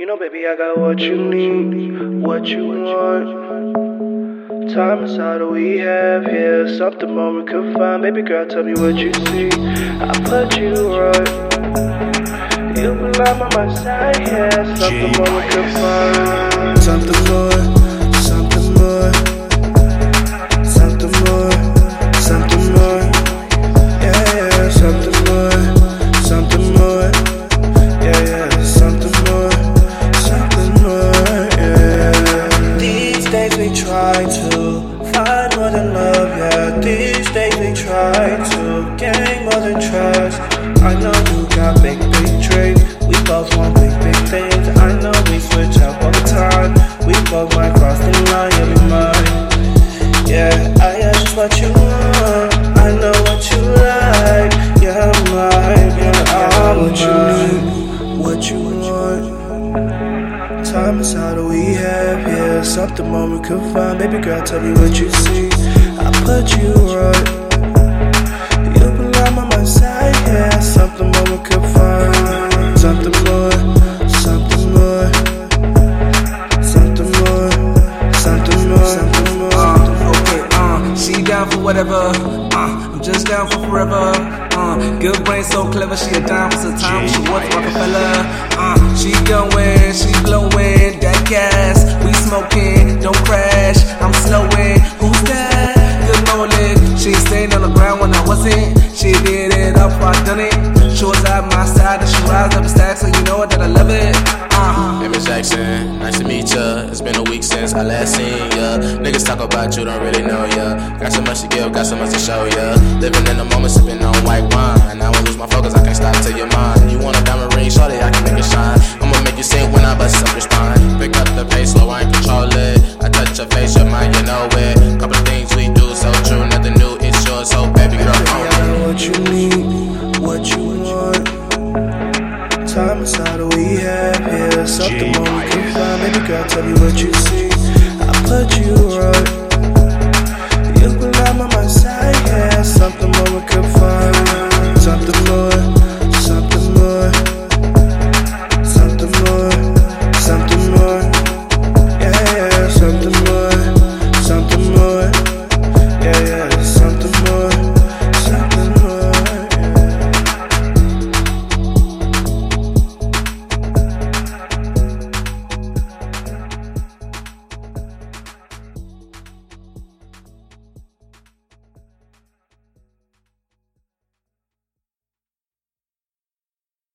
You know, baby, I got what you need, what you want. Time is all that we have here. Something more we could find. Baby girl, tell me what you see. I put you right. You belong by my side, yeah. Something more we could find. Days we try to find more than love. Yeah, these days we try to gain more than trust. I know you got big, big dreams. We both want big, big things. I know we switch up all the time. We both might cross the line, yeah, we is all that we have. Yeah, something more we could find. Baby girl, tell me what you see. I put you right. You belong by my side. Yeah, something more we could find. Something more, something more. Something more, something more, something more. Uh, okay, uh, she down for whatever. Uh, I'm just down for forever. Uh, good brain, so clever. She a dime for the time. She was Rockefeller. Did it I done it. She at my side and she rise up the stacks, so you know that I love it. Uh, Jackson, nice to meet ya. It's been a week since I last seen ya. Niggas talk about you, don't really know ya. Got so much to give, got so much to show ya. Living in the moment, sipping on white wine. I won't lose my focus, I can't stop till you're mine. Time that we have here. Something more we can find. Baby girl, tell me what you see.